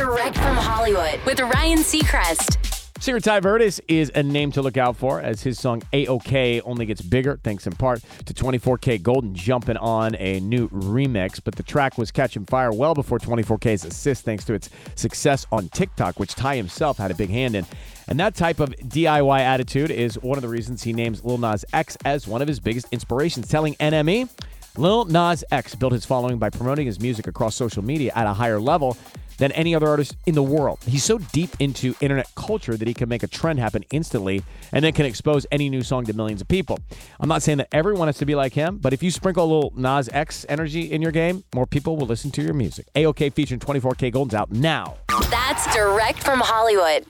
Direct from Hollywood with Ryan Seacrest. Singer Tai Verdes is a name to look out for as his song AOK only gets bigger, thanks in part to 24kGoldn jumping on a new remix. But the track was catching fire well before 24K's assist, thanks to its success on TikTok, which Tai himself had a big hand in. And that type of DIY attitude is one of the reasons he names Lil Nas X as one of his biggest inspirations, telling NME. Lil Nas X built his following by promoting his music across social media at a higher level than any other artist in the world. He's so deep into internet culture that he can make a trend happen instantly and then can expose any new song to millions of people. I'm not saying that everyone has to be like him, but if you sprinkle a little Nas X energy in your game, more people will listen to your music. AOK featuring 24kGoldn's out now. That's direct from Hollywood.